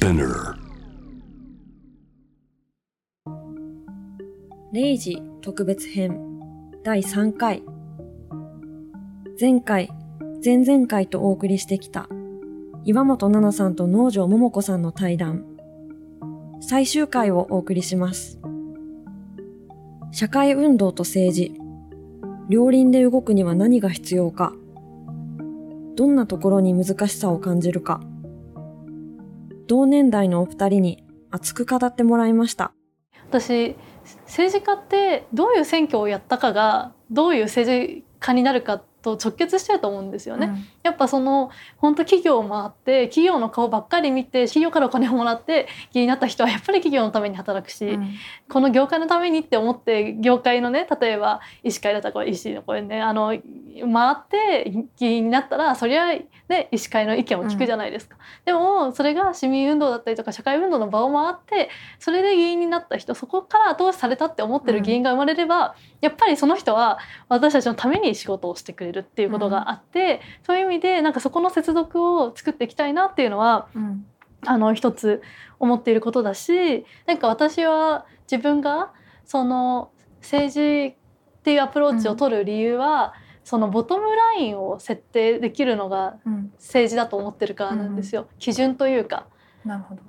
Spinner 0時特別編第3回。前回、前々回とお送りしてきた岩本奈々さんと農場桃子さんの対談。最終回をお送りします。社会運動と政治。両輪で動くには何が必要か。どんなところに難しさを感じるか。同年代のお二人に熱く語ってもらいました私政治家ってどういう選挙をやったかがどういう政治家になるかと直結してると思うんですよね。うん、やっぱその本当企業を回って企業の顔ばっかり見て企業からお金をもらって議員になった人はやっぱり企業のために働くし、うん、この業界のためにって思って業界のね例えば医師会だったら医師のこれねあの回って議員になったらそりゃね医師会の意見を聞くじゃないですか。うん、でもそれが市民運動だったりとか社会運動の場を回ってそれで議員になった人そこから後押しされたって思ってる議員が生まれれば、やっぱりその人は私たちのために仕事をしてくれるっていうことがあって、うん、そういう意味でなんかそこの接続を作っていきたいなっていうのは、うん、あの一つ思っていることだしなんか私は自分がその政治っていうアプローチを取る理由は、うん、そのボトムラインを設定できるのが政治だと思ってるからなんですよ、基準というか。なるほど。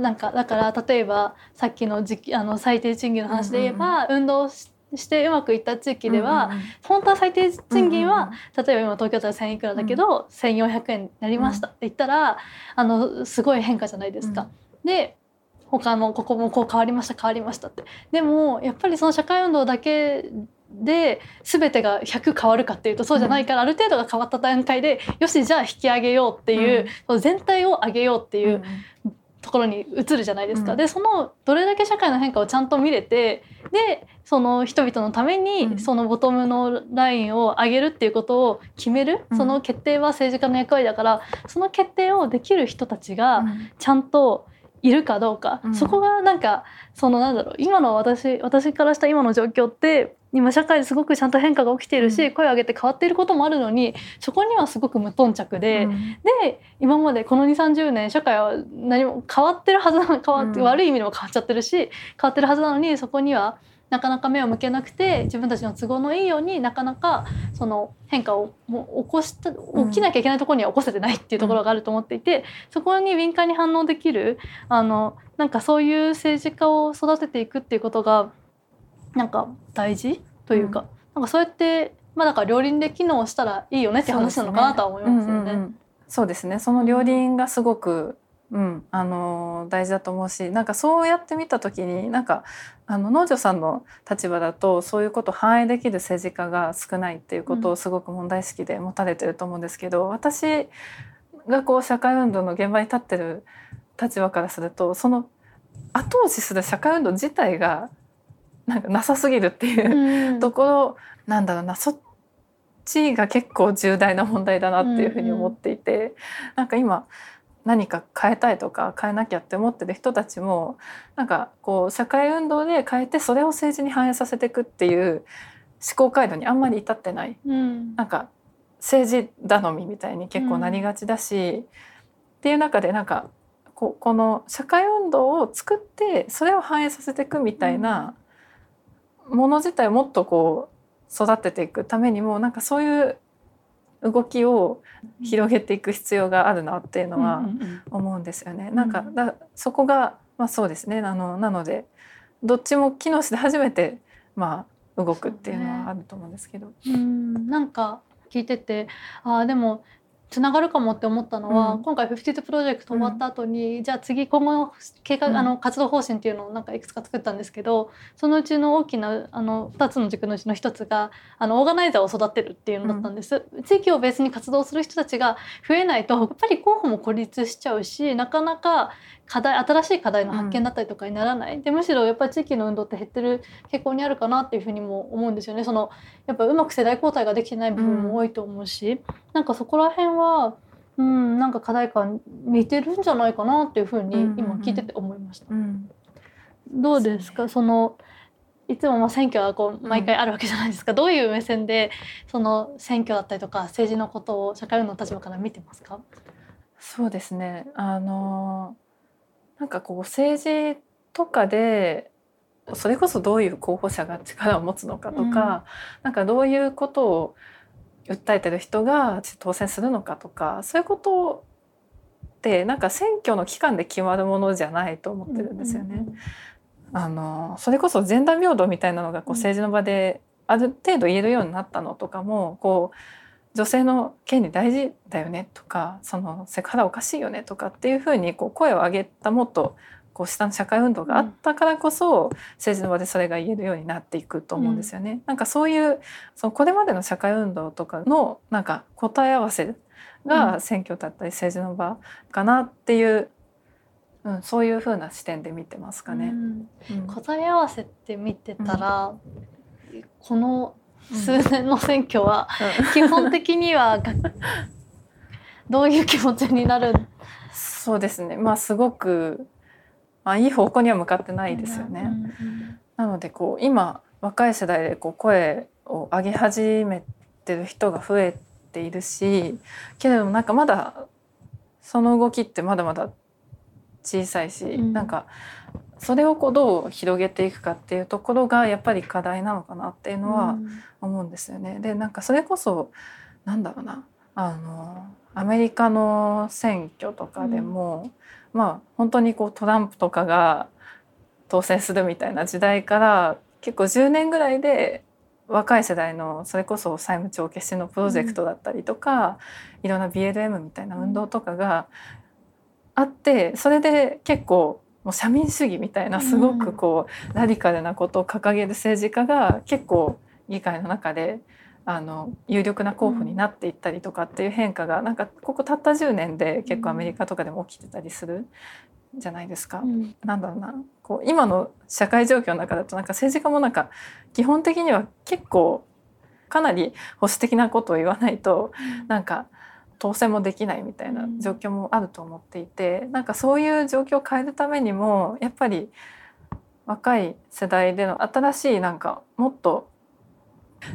なんかだから例えばさっきの時期あの最低賃金の話で言えば、運動してしてうまくいった地域では、うんうん、本当は最低賃金は、うんうん、例えば今東京都は1,000いくらだけど、うん、1,400円になりましたって言ったらあのすごい変化じゃないですか。うん、で他のここもこう変わりました変わりましたって。でもやっぱりその社会運動だけで全てが100変わるかっていうとそうじゃないから、うん、ある程度が変わった段階でよしじゃあ引き上げようっていう、うん、全体を上げようっていうところに移るじゃないですか。うん、でそのどれだけ社会の変化をちゃんと見れてでその人々のためにそのボトムのラインを上げるっていうことを決める、その決定は政治家の役割だからその決定をできる人たちがちゃんといるかどうか、そこがなんかそのなんだろう。今の私私からした今の状況って今社会ですごくちゃんと変化が起きているし、うん、声を上げて変わっていることもあるのにそこにはすごく無頓着で、うん、で今までこの2 3 0年社会は何も変わってるはずなの変わって、うん、悪い意味でも変わっちゃってるし変わってるはずなのにそこにはなかなか目を向けなくて自分たちの都合のいいようになかなかその変化を起こした起きなきゃいけないところには起こせてないっていうところがあると思っていてそこに敏感に反応できるあのなんかそういう政治家を育てていくっていうことがなんか大事というか、うん、なんかそうやってまあだから両輪で機能したらいいよねって話なのかなとは思いますよね。そうですね。その両輪がすごく、うん、あの大事だと思うしなんかそうやって見た時になんかあの農場さんの立場だとそういうことを反映できる政治家が少ないっていうことをすごく問題意識で持たれてると思うんですけど、うん、私がこう社会運動の現場に立ってる立場からするとその後押しする社会運動自体がなんかなさすぎるっていうところなんだろうな。そっちが結構重大な問題だなっていうふうに思っていて、うんうん、なんか今何か変えたいとか変えなきゃって思ってる人たちもなんかこう社会運動で変えてそれを政治に反映させていくっていう思考回路にあんまり至ってない、うん、なんか政治頼みみたいに結構なりがちだし、うん、っていう中でなんかここの社会運動を作ってそれを反映させていくみたいな、もの自体をもっとこう育てていくためにもなんかそういう動きを広げていく必要があるなっていうのは思うんですよね。なんかだそこがまあそうですね。あのなのでどっちも機能して初めてまあ動くっていうのはあると思うんですけど。う、ね、ん。なんか聞いててあでもつながるかもって思ったのは、うん、今回52プロジェクト終わった後に、うん、じゃあ次今後の計画、うん、あの活動方針っていうのをなんかいくつか作ったんですけどそのうちの大きなあの2つの軸のうちの1つがあのオーガナイザーを育てるっていうのだったんです、地域をベースに活動する人たちが増えないとやっぱり候補も孤立しちゃうしなかなか課題新しい課題の発見だったりとかにならない、うん、でむしろやっぱり地域の運動って減ってる傾向にあるかなっていうふうにも思うんですよね。そのやっぱうまく世代交代ができてない部分も多いと思うし、うん、なんかそこら辺はうん、なんか課題感似てるんじゃないかなっていうふうに今聞いてて思いました。うん。うんうん、どうですかそのいつもまあ選挙はこう毎回あるわけじゃないですか、うん、どういう目線でその選挙だったりとか政治のことを社会運動の立場から見てますか？そうですね。あのなんかこう政治とかでそれこそどういう候補者が力を持つのかとか、うん、なんかどういうことを訴えてる人が当選するのかとかそういうことってなんか選挙の期間で決まるものじゃないと思ってるんですよね。うんうん、あのそれこそジェンダー平等みたいなのがこう政治の場である程度言えるようになったのとかもこう女性の権利大事だよねとかそのセクハラおかしいよねとかっていうふうにこう声を上げたもっとこう下の社会運動があったからこそ、政治の場でそれが言えるようになっていくと思うんですよね。うん、なんかそういうそのこれまでの社会運動とかのなんか答え合わせが選挙だったり政治の場かなっていう、うん、そういうふうな視点で見てますかね。うん、答え合わせって見てたら、この数年の選挙は基本的には どういう気持ちになる？そうですね。まあすごくまあ、いい方向には向かってないですよね。なのでこう今若い世代でこう声を上げ始めてる人が増えているしけれどもなんかまだその動きってまだまだ小さいし、うん、なんかそれをこうどう広げていくかっていうところがやっぱり課題なのかなっていうのは思うんですよね。でなんかそれこそなんだろうな。あのアメリカの選挙とかでも、うん。まあ本当にこうトランプとかが当選するみたいな時代から結構10年ぐらいで若い世代のそれこそ債務帳消しのプロジェクトだったりとか、うん、いろんな BLM みたいな運動とかがあってそれで結構もう社民主義みたいなすごくこうラディカルなことを掲げる政治家が結構議会の中であの有力な候補になっていったりとかっていう変化がなんかここたった10年で結構アメリカとかでも起きてたりするじゃないですか。うん、なんだろうな。こう今の社会状況の中だとなんか政治家もなんか基本的には結構かなり保守的なことを言わないと、うん、なんか当選もできないみたいな状況もあると思っていて、うん、なんかそういう状況を変えるためにもやっぱり若い世代での新しいなんかもっと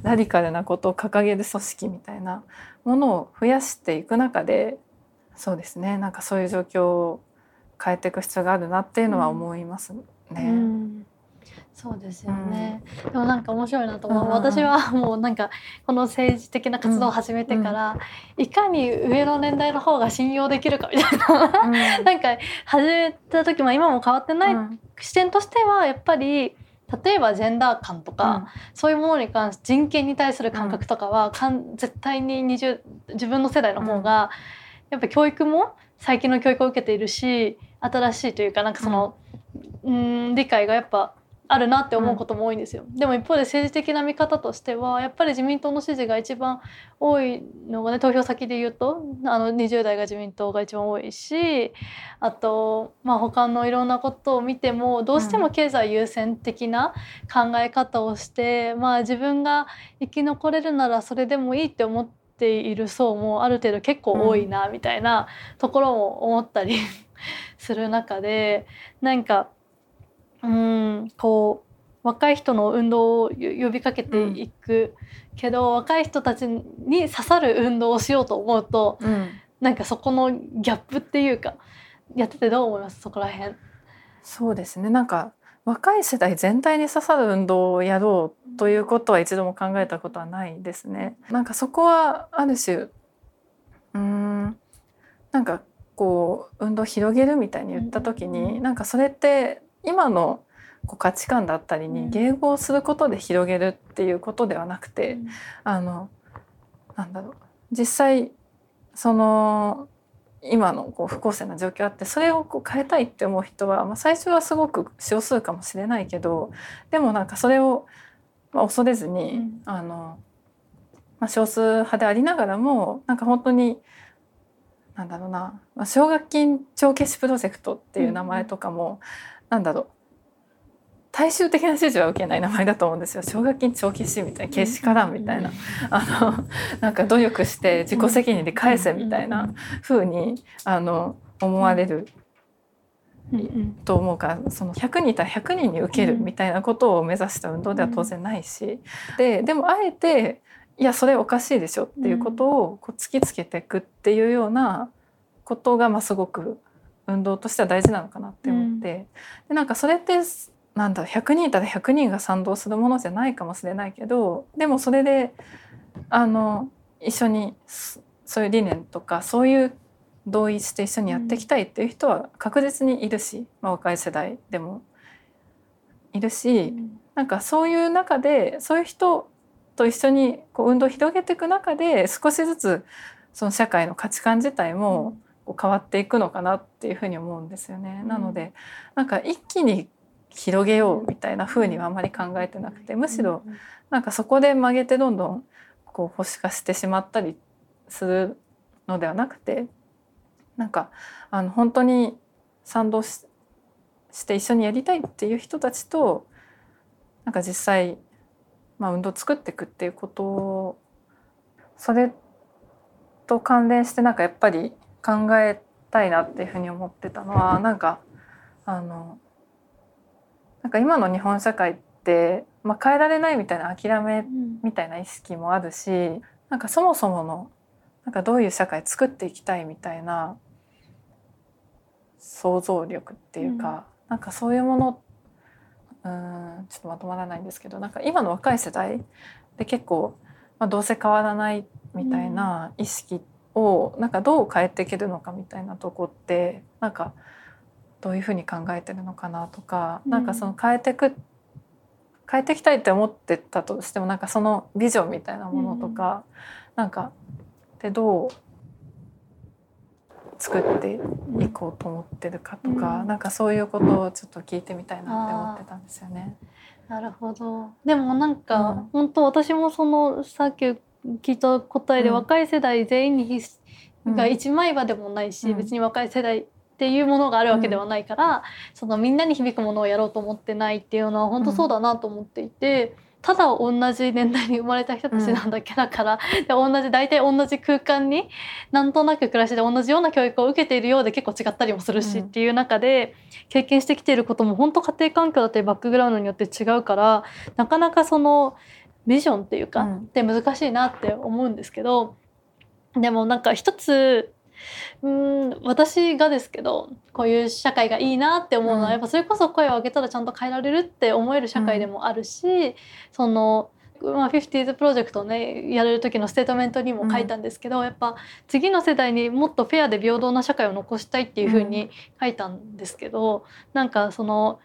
ラディカルなことを掲げる組織みたいなものを増やしていく中でそうですねなんかそういう状況を変えていく必要があるなっていうのは思いますね。うんうんそうですよね、うん、でもなんか面白いなと思う、うん、私はもうなんかこの政治的な活動を始めてから、うん、いかに上の年代の方が信用できるかみたいな、なんか始めた時も今も変わってない視点としてはやっぱり例えばジェンダー感とか、うん、そういうものに関して人権に対する感覚とかは、かん絶対に20自分の世代の方が、やっぱ教育も最近の教育を受けているし新しいというかなんかその、うん、理解がやっぱあるなって思うことも多いんですよ、うん、でも一方で政治的な見方としてはやっぱり自民党の支持が一番多いのがね投票先で言うとあの20代が自民党が一番多いしあと、まあ、他のいろんなことを見てもどうしても経済優先的な考え方をして、うん、まあ自分が生き残れるならそれでもいいって思っている層もある程度結構多いなみたいなところも思ったり する中でなんかうん。こう若い人の運動を呼びかけていくけど、うん、若い人たちに刺さる運動をしようと思うと、うん、なんかそこのギャップっていうかやっててどう思います？そこら辺。そうですね。なんか若い世代全体に刺さる運動をやろうということは一度も考えたことはないですね。なんかそこはある種うん。なんかこう運動を広げるみたいに言った時に、うん、なんかそれって今のこう価値観だったりに迎合することで広げるっていうことではなくて、うん、あのなんだろう。実際その今のこう不公正な状況あってそれをこう変えたいって思う人は、まあ、最初はすごく少数かもしれないけどでもなんかそれを、まあ、恐れずに、うん、あのまあ、少数派でありながらもなんか本当になんだろうな、まあ、奨学金帳消しプロジェクトっていう名前とかも、なんだろう。大衆的な支持は受けない名前だと思うんですよ。奨学金長期死みたいなけしからんみたいな。あのなんか努力して自己責任で返せみたいな風にあの思われると思うからその100人いたら100人に受けるみたいなことを目指した運動では当然ないし。ででもあえていやそれおかしいでしょっていうことをこう突きつけていくっていうようなことがまあすごく運動としては大事なのかなって思って、でなんかそれってなんだろう100人いたら100人が賛同するものじゃないかもしれないけどでもそれであの一緒にそそういう理念とかそういう同意して一緒にやっていきたいっていう人は確実にいるし、まあ、若い世代でも。いるし、なんかそういう中でそういう人と一緒にこう運動を広げていく中で少しずつその社会の価値観自体もこう変わっていくのかなっていうふうに思うんですよね。なのでなんか一気に広げようみたいな風にはあまり考えてなくてむしろなんかそこで曲げてどんどんこう保守化してしまったりするのではなくてなんかあの本当に賛同しして一緒にやりたいっていう人たちとなんか実際、まあ、運動を作っていくっていうことをそれと関連してなんかやっぱり考えたいなっていうふうに思ってたのはなんかあのなんか今の日本社会って、まあ、変えられないみたいな諦めみたいな意識もあるしなんかそもそものなんかどういう社会作っていきたいみたいな想像力っていうか、なんかそういうものうんちょっとまとまらないんですけどなんか今の若い世代で結構、まあ、どうせ変わらないみたいな意識をなんかどう変えていけるのかみたいなとこってなんかどういうふうに考えてるのかなとか、なんかその変えてく変えていきたいって思ってたとしてもなんかそのビジョンみたいなものとか、なんかでどう作っていこうと思ってるかとか、うん。なんかそういうことをちょっと聞いてみたいなって思ってたんですよね。なるほど。でもなんか、うん。本当私もそのさっき聞いた答えで、うん。若い世代全員に必うん。が一枚刃でもないし、うん。別に若い世代っていうものがあるわけではないから、そのみんなに響くものをやろうと思ってないっていうのは本当そうだなと思っていて。ただ同じ年代に生まれた人たちなんだけだから、で同じ大体同じ空間になんとなく暮らしで同じような教育を受けているようで結構違ったりもするし、うん。っていう中で経験してきていることも本当家庭環境だったりバックグラウンドによって違うからなかなかそのビジョンっていうか、うん。って難しいなって思うんですけどでもなんか一つうーん私がですけどこういう社会がいいなって思うのは、うん。やっぱそれこそ声を上げたらちゃんと変えられるって思える社会でもあるし、その。まあ、50s プロジェクトをねやれる時のステートメントにも書いたんですけど、やっぱ次の世代にもっとフェアで平等な社会を残したいっていうふうに書いたんですけど、なんかその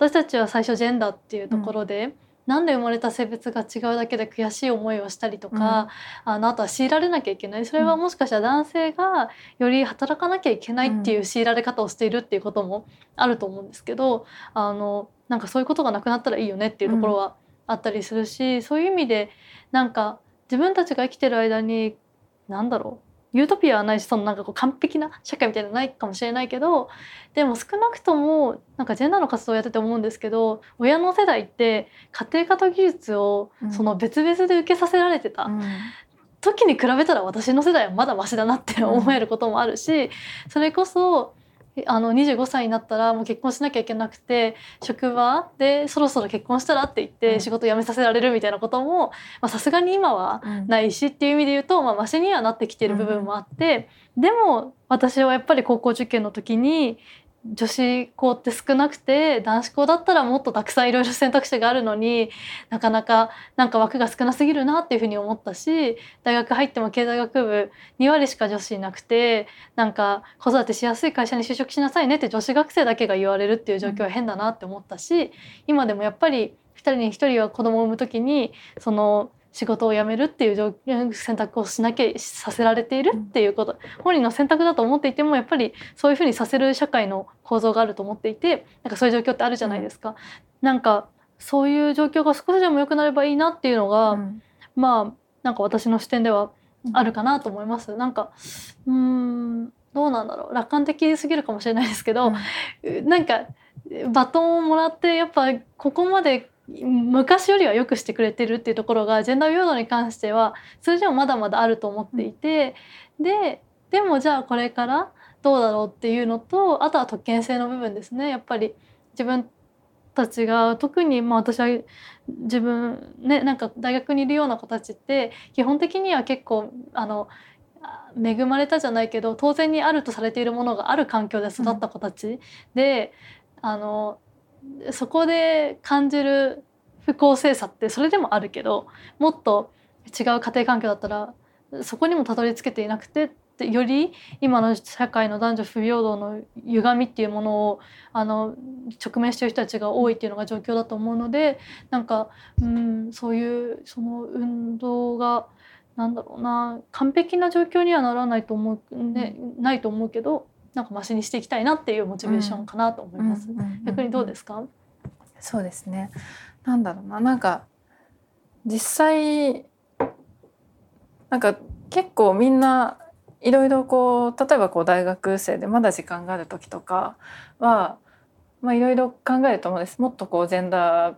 私たちは最初ジェンダーっていうところで、なんで生まれた性別が違うだけで悔しい思いをしたりとか、あのあとは強いられなきゃいけない。それはもしかしたら男性がより働かなきゃいけないっていう強いられ方をしているっていうこともあると思うんですけどあのなんかそういうことがなくなったらいいよねっていうところはあったりするし、そういう意味でなんか自分たちが生きてる間に何だろうユートピアはないしそのなんかこう完璧な社会みたいなのないかもしれないけどでも少なくともなんかジェンダーの活動をやってて思うんですけど親の世代って家庭科と技術をうん。その別々で受けさせられてた、うん。時に比べたら私の世代はまだマシだなって思えることもあるし、それこそあの25歳になったらもう結婚しなきゃいけなくて職場でそろそろ結婚したらって言っうん。て仕事辞めさせられるみたいなこともさすがに今はうん。ないしっていう意味で言うと、まあ、マシにはなってきてる部分もあって、でも私はやっぱり高校受験の時に女子校って少なくて男子校だったらもっとたくさんいろいろ選択肢があるのになかなかなんか枠が少なすぎるなっていうふうに思ったし大学入っても経済学部2割しか女子いなくてなんか子育てしやすい会社に就職しなさいねって女子学生だけが言われるっていう状況は変だなって思ったし今でもやっぱり2人に1人は子供を産む時にその仕事を辞めるっていう状選択をしなきゃさせられているっていうこと。本人の選択だと思っていてもやっぱりそういうふうにさせる社会の構造があると思っていてなんかそういう状況ってあるじゃないですか。なんかそういう状況が少しでも良くなればいいなっていうのが、うん。まあなんか私の視点ではあるかなと思います。なんかうーんどうなんだろう。楽観的すぎるかもしれないですけど、なんかバトンをもらってやっぱここまで昔よりは良くしてくれてるっていうところがジェンダー平等に関しては数字もまだまだあると思っていて、ででもじゃあこれからどうだろうっていうのとあとは特権性の部分ですね。やっぱり自分たちが特にまあ私は自分ねなんか大学にいるような子たちって基本的には結構あの恵まれたじゃないけど当然にあるとされているものがある環境で育った子たち、うん、であのそこで感じる不公正さってそれでもあるけどもっと違う家庭環境だったらそこにもたどり着けていなくてより今の社会の男女不平等の歪みっていうものをあの直面してる人たちが多いっていうのが状況だと思うのでなんかうんそういうその運動がなんだろうな完璧な状況にはならないと思う、ね、ないと思うけどなんかマシにしていきたいなっていうモチベーションかなと思います。逆にどうですか？そうですね。なんだろうな。なんか実際なんか結構みんないろいろこう例えばこう大学生でまだ時間がある時とかはまあいろいろ考えると思うんです。もっとこうジェンダー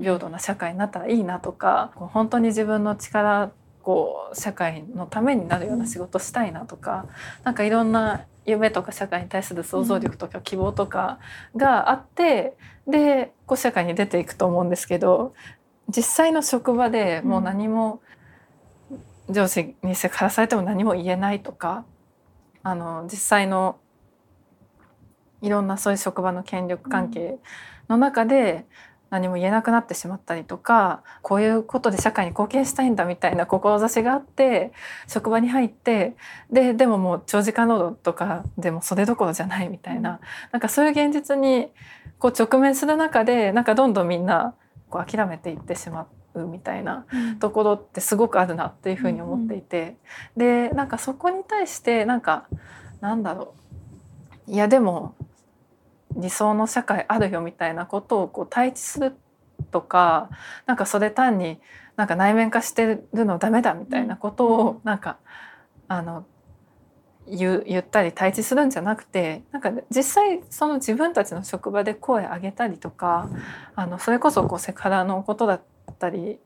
平等な社会になったらいいなとか本当に自分の力こう社会のためになるような仕事したいなとか、なんかいろんな夢とか社会に対する想像力とか希望とかがあって、でこう社会に出ていくと思うんですけど実際の職場でもう何も上司にセクハラされても何も言えないとかあの実際のいろんなそういう職場の権力関係の中で何も言えなくなってしまったりとかこういうことで社会に貢献したいんだみたいな 志があって職場に入ってででももう長時間労働とかでもそれどころじゃないみたいな。なんかそういう現実にこう直面する中でなんかどんどんみんなこう諦めていってしまって。みたいなところってすごくあるなっていうふうに思っていて、でなんかそこに対してなんかなんだろう。いやでも理想の社会あるよみたいなことをこう対峙するとかなんかそれ単になんか内面化してるのダメだみたいなことをなんかあの言言ったり対峙するんじゃなくてなんか実際その自分たちの職場で声上げたりとかあのそれこそこうセクハラのことだったり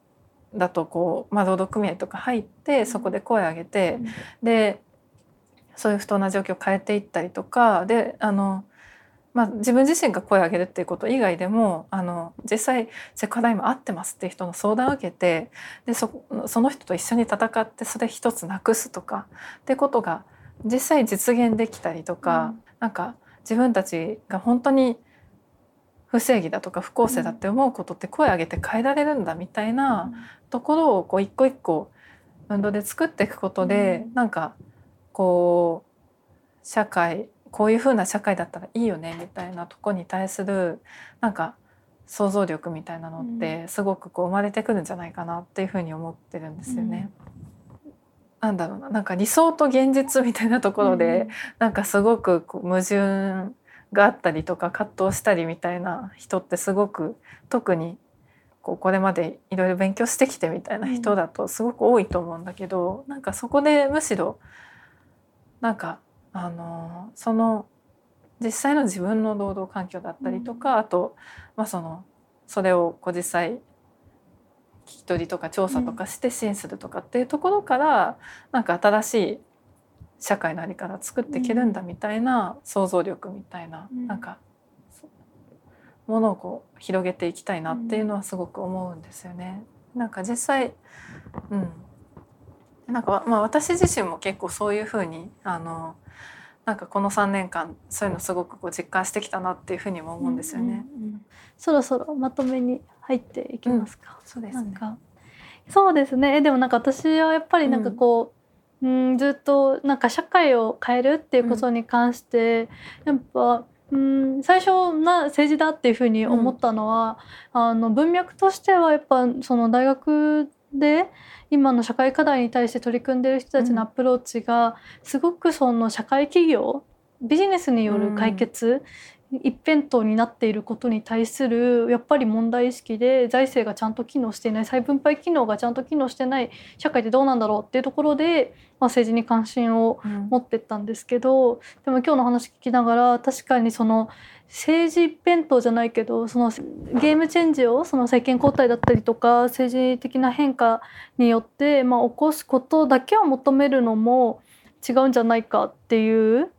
だとこう、まあ、労働組合とか入ってそこで声上げて、でそういう不当な状況を変えていったりとかであのまあ、自分自身が声を上げるっていうこと以外でもあの実際セクハラ今合ってますっていう人の相談を受けてでそその人と一緒に戦ってそれ一つなくすとかってことが実際実現できたりとか、うん、なんか自分たちが本当に不正義だとか不公正だって思うことって声を上げて変えられるんだみたいなところをこう一個一個運動で作っていくことで、うん、なんかこう社会こういう風な社会だったらいいよねみたいなとこに対するなんか想像力みたいなのってすごくこう生まれてくるんじゃないかなっていう風に思ってるんですよね。うん、なんだろうななんか理想と現実みたいなところで、うん、なんかすごくこう矛盾があったりとか葛藤したりみたいな人ってすごく特にこうこれまでいろいろ勉強してきてみたいな人だとすごく多いと思うんだけど、うん、なんかそこでむしろなんかあのその実際の自分の労働環境だったりとか、うん、あと、まあ、そのそれをこう実際聞き取りとか調査とかして支援するとかっていうところから、うん、なんか新しい社会の在り方作っていけるんだみたいな想像力みたいな、うん、なんかものをこう広げていきたいなっていうのはすごく思うんですよね。なんか実際、うん、なんかまあ私自身も結構そういうふうにあのなんかこの3年間そういうのすごくこう実感してきたなっていうふうにも思うんですよね。うんうんうん、そろそろまとめに入っていきますか。うん、そうですね。そうですね。でもなんか私はやっぱりなんかこう、うん、ずっとなんか社会を変えるっていうことに関して、やっぱ。うん最初な政治だっていうふうに思ったのは、うん、あの文脈としてはやっぱその大学で今の社会課題に対して取り組んでる人たちのアプローチがすごくその社会企業ビジネスによる解決、一辺倒になっていることに対するやっぱり問題意識で財政がちゃんと機能していない再分配機能がちゃんと機能してない社会ってどうなんだろうっていうところで、まあ、政治に関心を持ってったんですけど、うん、でも今日の話聞きながら確かにその政治一辺倒じゃないけどそのゲームチェンジをその政権交代だったりとか政治的な変化によって、まあ、起こすことだけを求めるのも違うんじゃないかっていう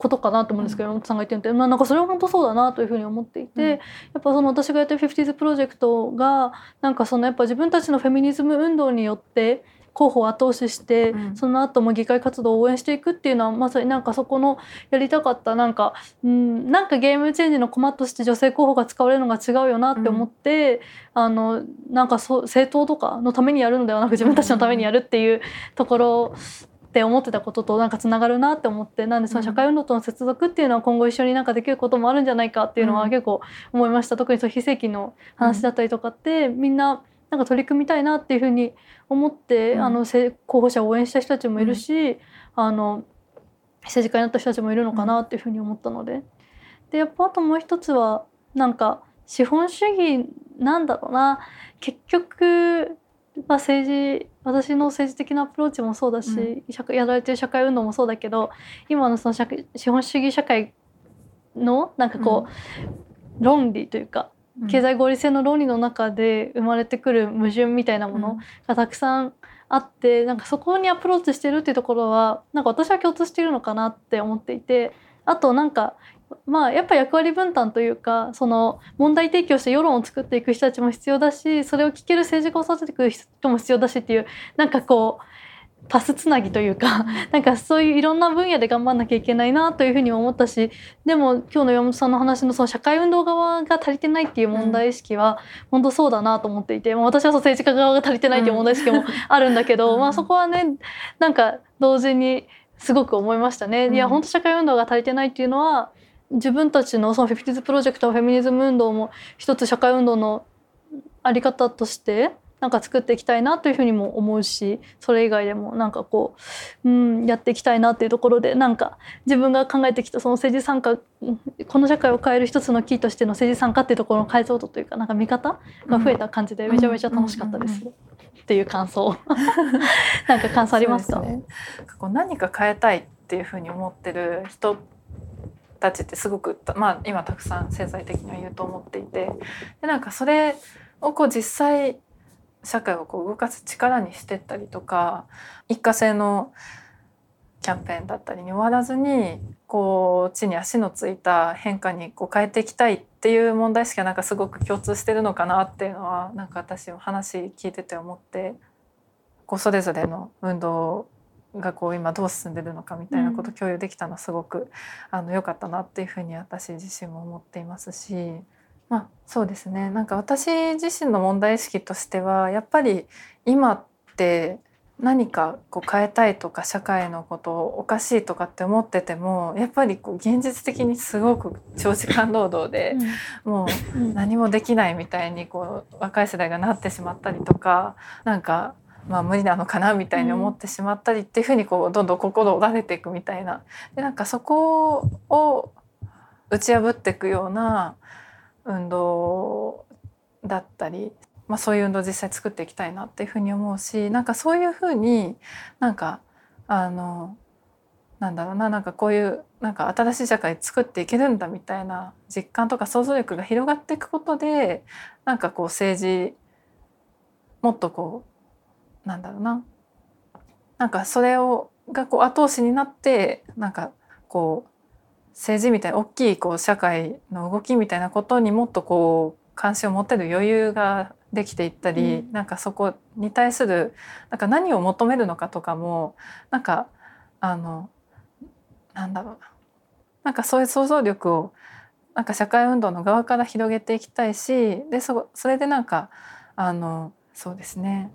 ことかなと思うんですけど、山本さんが言ってるて、まあ、なんかそれは本当そうだなというふうに思っていて、うん、やっぱその私がやってる 50s プロジェクトがなんかそのやっぱ自分たちのフェミニズム運動によって候補を後押しして、うん。その後も議会活動を応援していくっていうのはまさになんかそこのやりたかったなんか、うん、なんかゲームチェンジの駒として女性候補が使われるのが違うよなって思って、あのなんかそう政党とかのためにやるのではなく自分たちのためにやるっていうところって思ってたこととなんかつながるなって思ってなんでその社会運動との接続っていうのは今後一緒になんかできることもあるんじゃないかっていうのはうん。結構思いました、特にそう非正規の話だったりとかって、みんななんか取り組みたいなっていうふうに思って、うん。あのせ候補者を応援した人たちもいるし、あの政治家になった人たちもいるのかなっていうふうに思ったので。でやっぱあともう一つはなんか資本主義なんだろうな。結局まあ政治私の政治的なアプローチもそうだし、社会やられてる社会運動もそうだけど今のその資本主義社会のなんかこう、論理というか経済合理性の論理の中で生まれてくる矛盾みたいなものがたくさんあってなんかそこにアプローチしてるっていうところはなんか私は共通しているのかなって思っていてあとなんかまあやっぱ役割分担というかその問題提起をして世論を作っていく人たちも必要だしそれを聞ける政治家を育てていく人も必要だしっていうなんかこうパスつなぎというかなんかそういういろんな分野で頑張んなきゃいけないなというふうにも思ったしでも今日の山本さんの話のその社会運動側が足りてないっていう問題意識は本当そうだなと思っていて、まあ私はそう政治家側が足りてないっていう問題意識もあるんだけど、うん。まあそこはねなんか同時にすごく思いましたね。いやうん本当社会運動が足りてないっていうのは自分たちのそのフィフティーズプロジェクトフェミニズム運動も一つ社会運動のあり方としてなんか作っていきたいなというふうにも思うしそれ以外でもなんかこう、うん、やっていきたいなっていうところでなんか自分が考えてきたその政治参加うんこの社会を変える一つのキーとしての政治参加っていうところの解像度というかなんか見方が増えた感じでめちゃめちゃ楽しかったです。うんっていう感想。なんか感想ありますか？ね。こう何か変えたいっていうふうに思ってる人たちってすごくたまあ今たくさん潜在的にはいると思っていてでなんかそれをこう実際社会をこう動かす力にしてったりとか一過性のキャンペーンだったりに終わらずにこう地に足のついた変化にこう変えていきたいっていう問題意識がなんかすごく共通してるのかなっていうのはなんか私も話聞いてて思ってこうそれぞれの運動がこう今どう進んでるのかみたいなことを共有できたのはすごくあの良かったなっていうふうに私自身も思っていますし。まあ、そうですね。なんか私自身の問題意識としてはやっぱり今って何かこう変えたいとか社会のことをおかしいとかって思っててもやっぱりこう現実的にすごく長時間労働でもううん何もできないみたいにこう若い世代がなってしまったりとかなんかまあ無理なのかなみたいに思ってしまったりっていうふうにこうどんどん心折られていくみたいな。でなんかそこを打ち破っていくような運動だったり、まあ、そういう運動を実際作っていきたいなっていうふうに思うしなんかそういうふうになんかあのなんだろうななんかこういうなんか新しい社会作っていけるんだみたいな実感とか想像力が広がっていくことでなんかこう政治もっとこうなんだろうななんかそれをがこう後押しになってなんかこう政治みたいな大きいこう社会の動きみたいなことにもっとこう関心を持てる余裕ができていったり、うん。なんかそこに対するなんか何を求めるのかとかもなんかあのなんだろうな。なんかそういう想像力をなんか社会運動の側から広げていきたいしでそそれでなんかあのそうですね。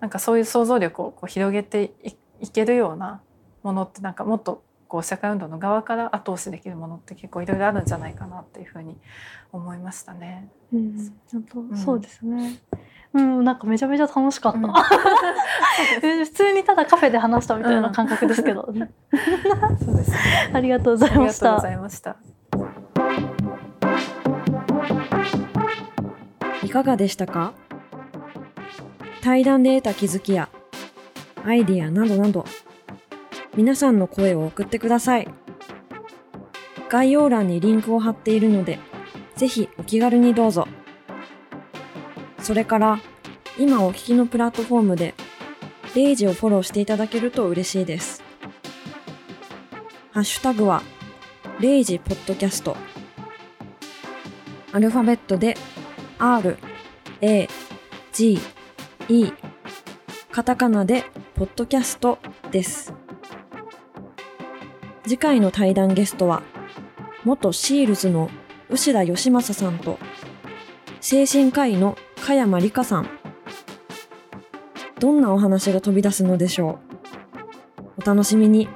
なんかそういう想像力をこう広げていいけるようなものってなんかもっとこう社会運動の側から後押しできるものって結構いろいろあるんじゃないかなっていうふうに思いましたね。うん、本当、んそうですね。うん、なんかめちゃめちゃ楽しかった。うんえ 普通にただカフェで話したみたいな感覚ですけど、そうですね。ありがとうございましたありがとうござ。いました。いかがでしたか？対談で得た気づきやアイディアなどなど皆さんの声を送ってください。概要欄にリンクを貼っているのでぜひお気軽にどうぞ。それから今お聞きのプラットフォームでレイジをフォローしていただけると嬉しいです。ハッシュタグはレイジポッドキャスト。アルファベットで R A G E カタカナでポッドキャストです。次回の対談ゲストは、元シールズの牛田義正さんと、精神科医の加山里香さん。どんなお話が飛び出すのでしょう。お楽しみに。